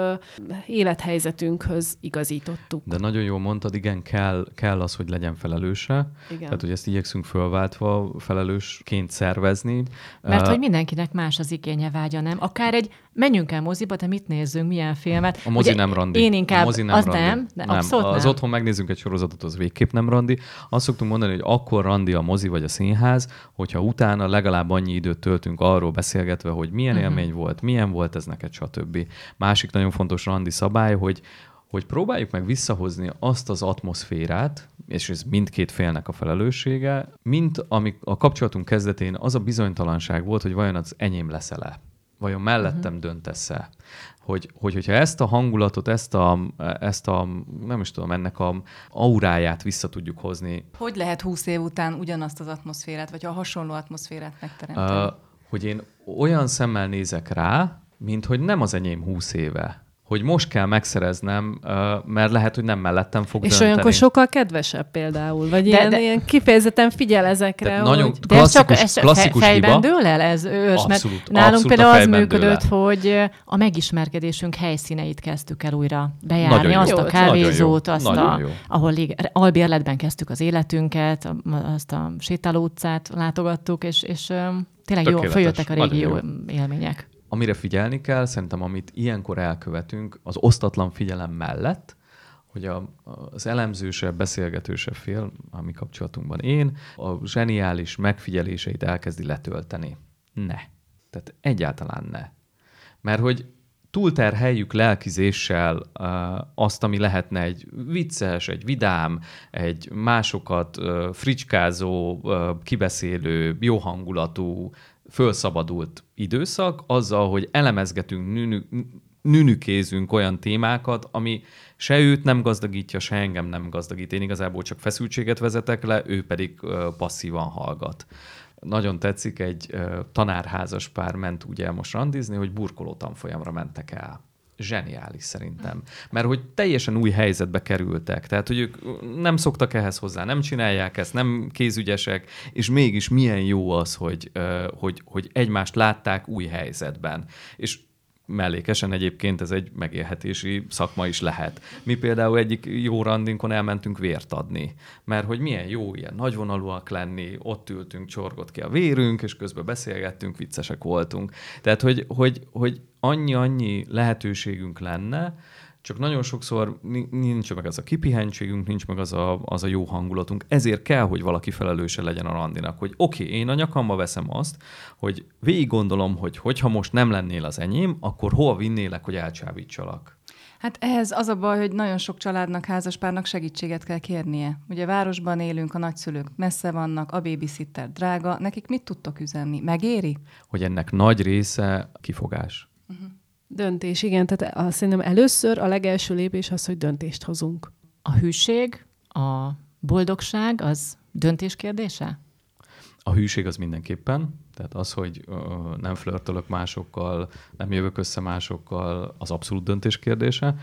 élethelyzetünkhöz igazítottuk. De nagyon jól mondtad, igen, kell, kell az, hogy legyen felelőse. Igen. Tehát, hogy ezt igyekszünk fölváltva felelősként szervezni. Mert hogy mindenkinek más az igénye vágya, nem? Akár egy menjünk el moziba, de mit nézzünk, milyen filmet. A mozi Ugye, nem randi. Én inkább, a mozi nem az randi. nem, de nem. abszolút Az nem. otthon megnézzünk egy sorozatot, az végképp nem randi. Azt szoktunk mondani, hogy akkor randi a mozi vagy a színház, hogyha utána legalább annyi időt töltünk arról beszélgetve, hogy milyen uh-huh. élmény volt, milyen volt ez neked, stb. Másik nagyon fontos randi szabály, hogy hogy próbáljuk meg visszahozni azt az atmoszférát, és ez mindkét félnek a felelőssége, mint amik a kapcsolatunk kezdetén az a bizonytalanság volt, hogy vajon az enyém lesz-e vajon mellettem uh-huh. döntesz-e? Hogy, hogy, hogyha ezt a hangulatot, ezt a, ezt a, nem is tudom, ennek a auráját vissza tudjuk hozni. Hogy lehet húsz év után ugyanazt az atmoszférát, vagy a hasonló atmoszférát megteremteni? Uh, hogy én olyan szemmel nézek rá, mint hogy nem az enyém húsz éve, hogy most kell megszereznem, mert lehet, hogy nem mellettem fog És dönteni. olyankor sokkal kedvesebb például, vagy de, ilyen, de, ilyen kifejezetten figyel ezekre. Tehát nagyon hogy... De ez csak klasszikus, ez klasszikus fejben hiba. dől el ez ős, Abszolút, mert nálunk abszolút a például az fejben működött, hogy a megismerkedésünk helyszíneit kezdtük el újra bejárni, Nagyon jó. azt a Jó, kávézót, nagyon jó, azt nagyon a, jó. ahol lég, albérletben kezdtük az életünket, a- azt a sétáló utcát látogattuk, és, és tényleg jó, följöttek a régi jó élmények. Amire figyelni kell, szerintem amit ilyenkor elkövetünk, az osztatlan figyelem mellett, hogy a, az elemzősebb, beszélgetősebb fél, a mi kapcsolatunkban én, a zseniális megfigyeléseit elkezdi letölteni. Ne. Tehát egyáltalán ne. Mert hogy túlterheljük lelkizéssel azt, ami lehetne egy vicces, egy vidám, egy másokat fricskázó, kibeszélő, jó hangulatú, fölszabadult időszak, azzal, hogy elemezgetünk, nünü, nünükézünk olyan témákat, ami se őt nem gazdagítja, se engem nem gazdagít. Én igazából csak feszültséget vezetek le, ő pedig passzívan hallgat. Nagyon tetszik, egy tanárházas pár ment úgy el most randizni, hogy burkoló tanfolyamra mentek el. Zseniális szerintem. Mert hogy teljesen új helyzetbe kerültek. Tehát, hogy ők nem szoktak ehhez hozzá, nem csinálják ezt, nem kézügyesek, és mégis milyen jó az, hogy, hogy, hogy egymást látták új helyzetben. És mellékesen egyébként ez egy megélhetési szakma is lehet. Mi például egyik jó randinkon elmentünk vért adni, mert hogy milyen jó ilyen nagyvonalúak lenni, ott ültünk, csorgott ki a vérünk, és közben beszélgettünk, viccesek voltunk. Tehát, hogy, hogy, hogy annyi-annyi lehetőségünk lenne, csak nagyon sokszor ni- nincs meg az a kipihentségünk, nincs meg az a, az a jó hangulatunk. Ezért kell, hogy valaki felelőse legyen a randinak, hogy oké, okay, én a nyakamba veszem azt, hogy végig gondolom, hogy hogyha most nem lennél az enyém, akkor hova vinnélek, hogy elcsábítsalak. Hát ehhez az a baj, hogy nagyon sok családnak, házaspárnak segítséget kell kérnie. Ugye városban élünk, a nagyszülők messze vannak, a babysitter drága, nekik mit tudtok üzenni? Megéri? Hogy ennek nagy része kifogás. Döntés, igen. Tehát azt szerintem először a legelső lépés az, hogy döntést hozunk. A hűség, a boldogság, az döntés kérdése? A hűség az mindenképpen, tehát az, hogy ö, nem flörtölök másokkal, nem jövök össze másokkal, az abszolút döntés kérdése.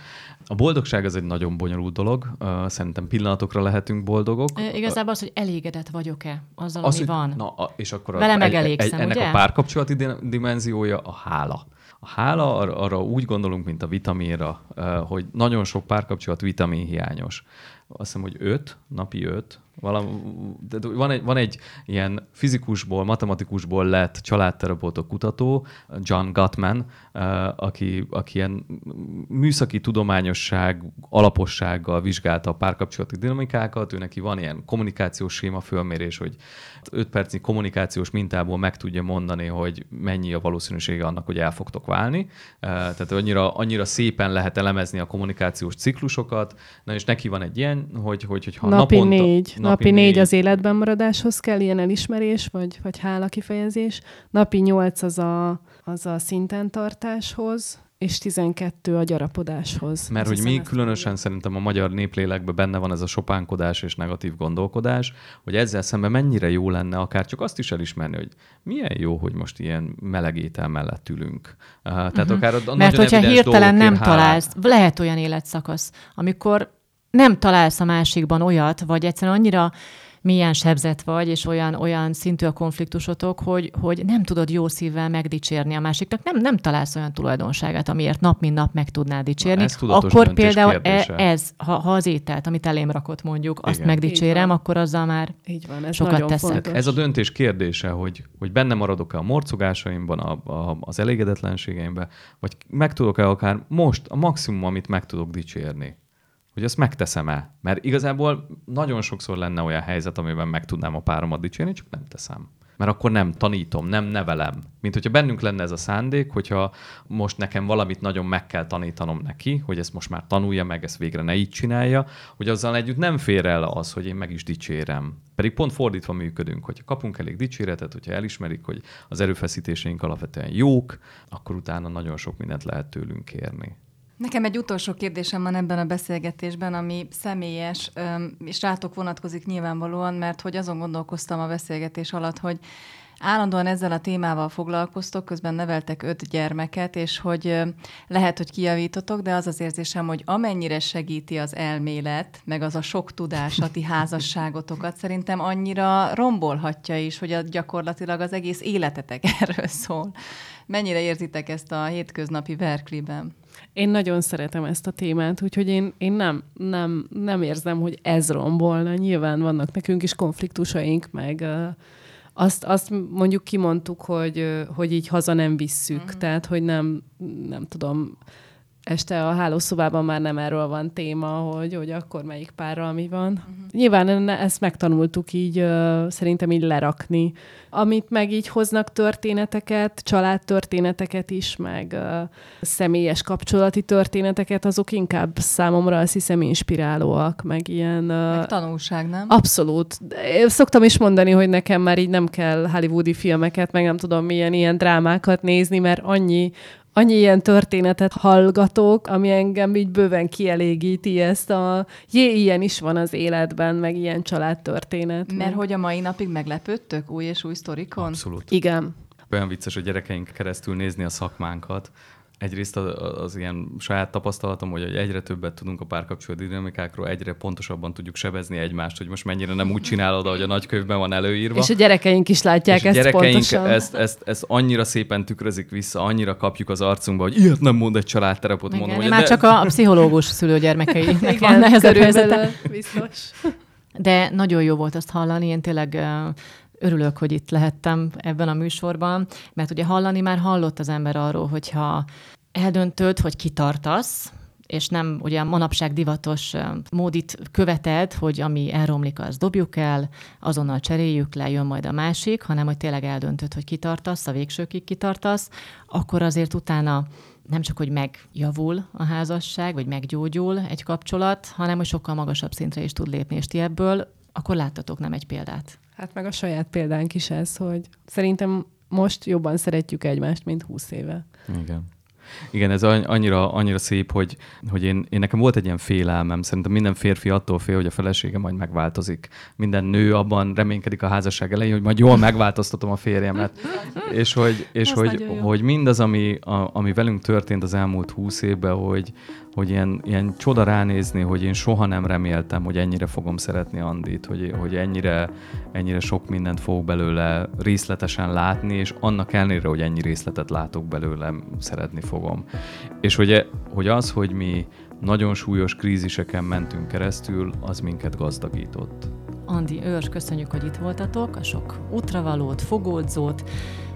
A boldogság az egy nagyon bonyolult dolog, ö, szerintem pillanatokra lehetünk boldogok. Ö, Igazából az, hogy elégedett vagyok-e azzal, az, ami hogy, van. Na, a, és akkor Vele egy- megelégszem, egy, ennek ugye? a párkapcsolati di- dimenziója a hála. A hála arra, arra úgy gondolunk, mint a vitaminra, ö, hogy nagyon sok párkapcsolat vitamin hiányos. Azt hiszem, hogy öt, napi öt, Valam, de van, egy, van egy ilyen fizikusból, matematikusból lett családterapeuta kutató, John Gottman, aki, aki ilyen műszaki tudományosság, alapossággal vizsgálta a párkapcsolati dinamikákat, ő neki van ilyen kommunikációs séma fölmérés, hogy 5 percnyi kommunikációs mintából meg tudja mondani, hogy mennyi a valószínűsége annak, hogy el fogtok válni. Eh, Tehát annyira, annyira szépen lehet elemezni a kommunikációs ciklusokat, na és neki van egy ilyen, hogy, hogy, hogy ha napi naponta, négy. Napi négy az életben maradáshoz kell, ilyen elismerés, vagy, vagy hála kifejezés. Napi nyolc az a, az a szinten tartáshoz, és 12 a gyarapodáshoz. Mert hogy mi ezt különösen szerintem a magyar néplélekben benne van ez a sopánkodás és negatív gondolkodás, hogy ezzel szemben mennyire jó lenne akár csak azt is elismerni, hogy milyen jó, hogy most ilyen meleg étel mellett ülünk. Uh, tehát uh-huh. akár a, Mert hogyha hirtelen nem hálát. találsz, lehet olyan életszakasz, amikor nem találsz a másikban olyat, vagy egyszerűen annyira milyen sebzett vagy, és olyan, olyan szintű a konfliktusotok, hogy, hogy nem tudod jó szívvel megdicsérni a másiknak, nem, nem találsz olyan tulajdonságát, amiért nap mint nap meg tudnád dicsérni. ez tudatos akkor például e, kérdése. ez, ha, ha az ételt, amit elém rakott mondjuk, azt Igen. megdicsérem, akkor azzal már Így van, ez Sokat teszek. fontos. Ez a döntés kérdése, hogy, hogy benne maradok-e a morcogásaimban, a, a, az elégedetlenségeimben, vagy meg tudok-e akár most a maximum, amit meg tudok dicsérni. Hogy azt megteszem-e. Mert igazából nagyon sokszor lenne olyan helyzet, amiben meg tudnám a páromat dicsérni, csak nem teszem. Mert akkor nem tanítom, nem nevelem. Mint hogyha bennünk lenne ez a szándék, hogyha most nekem valamit nagyon meg kell tanítanom neki, hogy ezt most már tanulja meg, ezt végre ne így csinálja, hogy azzal együtt nem fér el az, hogy én meg is dicsérem. Pedig pont fordítva működünk, hogyha kapunk elég dicséretet, hogyha elismerik, hogy az erőfeszítéseink alapvetően jók, akkor utána nagyon sok mindent lehet tőlünk kérni. Nekem egy utolsó kérdésem van ebben a beszélgetésben, ami személyes, és rátok vonatkozik nyilvánvalóan, mert hogy azon gondolkoztam a beszélgetés alatt, hogy Állandóan ezzel a témával foglalkoztok, közben neveltek öt gyermeket, és hogy lehet, hogy kijavítotok, de az az érzésem, hogy amennyire segíti az elmélet, meg az a sok tudás a ti házasságotokat, szerintem annyira rombolhatja is, hogy a gyakorlatilag az egész életetek erről szól. Mennyire érzitek ezt a hétköznapi verkliben? Én nagyon szeretem ezt a témát, úgyhogy én, én nem, nem, nem érzem, hogy ez rombolna. Nyilván vannak nekünk is konfliktusaink, meg azt, azt mondjuk kimondtuk, hogy, hogy így haza nem visszük, uh-huh. tehát hogy nem, nem tudom, este a hálószobában már nem erről van téma, hogy, hogy akkor melyik párral mi van. Uh-huh. Nyilván ezt megtanultuk így, szerintem így lerakni. Amit meg így hoznak történeteket, családtörténeteket is, meg személyes kapcsolati történeteket, azok inkább számomra azt hiszem inspirálóak, meg ilyen... Meg tanulság, nem? Abszolút. Én szoktam is mondani, hogy nekem már így nem kell hollywoodi filmeket, meg nem tudom milyen ilyen drámákat nézni, mert annyi annyi ilyen történetet hallgatok, ami engem így bőven kielégíti ezt a jé, ilyen is van az életben, meg ilyen családtörténet. Mert hogy a mai napig meglepődtök új és új sztorikon? Abszolút. Igen. Olyan vicces a gyerekeink keresztül nézni a szakmánkat, egyrészt az, az ilyen saját tapasztalatom, hogy egyre többet tudunk a párkapcsolat dinamikákról, egyre pontosabban tudjuk sebezni egymást, hogy most mennyire nem úgy csinálod, ahogy a nagykönyvben van előírva. És a gyerekeink is látják és ezt a gyerekeink pontosan. Ezt, ezt, ezt, annyira szépen tükrözik vissza, annyira kapjuk az arcunkba, hogy ilyet nem mond egy családterapot. Igen, mondom, hogy már de... csak a pszichológus szülőgyermekei van nehezebb helyzete. Biztos. De nagyon jó volt azt hallani, én tényleg örülök, hogy itt lehettem ebben a műsorban, mert ugye hallani már hallott az ember arról, hogyha eldöntöd, hogy kitartasz, és nem ugye manapság divatos módit követed, hogy ami elromlik, az dobjuk el, azonnal cseréljük le, jön majd a másik, hanem hogy tényleg eldöntöd, hogy kitartasz, a végsőkig kitartasz, akkor azért utána nem csak, hogy megjavul a házasság, vagy meggyógyul egy kapcsolat, hanem hogy sokkal magasabb szintre is tud lépni, és ti ebből akkor láttatok nem egy példát. Hát meg a saját példánk is ez, hogy szerintem most jobban szeretjük egymást, mint húsz éve. Igen. Igen, ez annyira, annyira szép, hogy, hogy én, én nekem volt egy ilyen félelmem. Szerintem minden férfi attól fél, hogy a felesége majd megváltozik. Minden nő abban reménykedik a házasság elején, hogy majd jól megváltoztatom a férjemet. és hogy, és hogy, hogy mindaz, ami, a, ami velünk történt az elmúlt húsz évben, hogy, hogy ilyen, ilyen csoda ránézni, hogy én soha nem reméltem, hogy ennyire fogom szeretni Andit, hogy, hogy ennyire, ennyire sok mindent fogok belőle részletesen látni, és annak ellenére, hogy ennyi részletet látok belőle, szeretni fogom. És hogy, hogy az, hogy mi nagyon súlyos kríziseken mentünk keresztül, az minket gazdagított. Andi Őrs, köszönjük, hogy itt voltatok, a sok útravalót, fogódzót,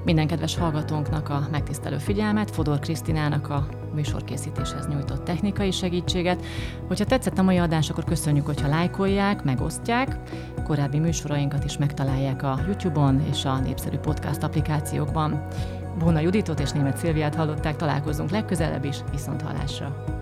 minden kedves hallgatónknak a megtisztelő figyelmet, Fodor Krisztinának a műsorkészítéshez nyújtott technikai segítséget. Hogyha tetszett a mai adás, akkor köszönjük, hogyha lájkolják, megosztják. Korábbi műsorainkat is megtalálják a YouTube-on és a népszerű podcast applikációkban. Bóna Juditot és német Szilviát hallották, találkozunk legközelebb is, viszont hallásra!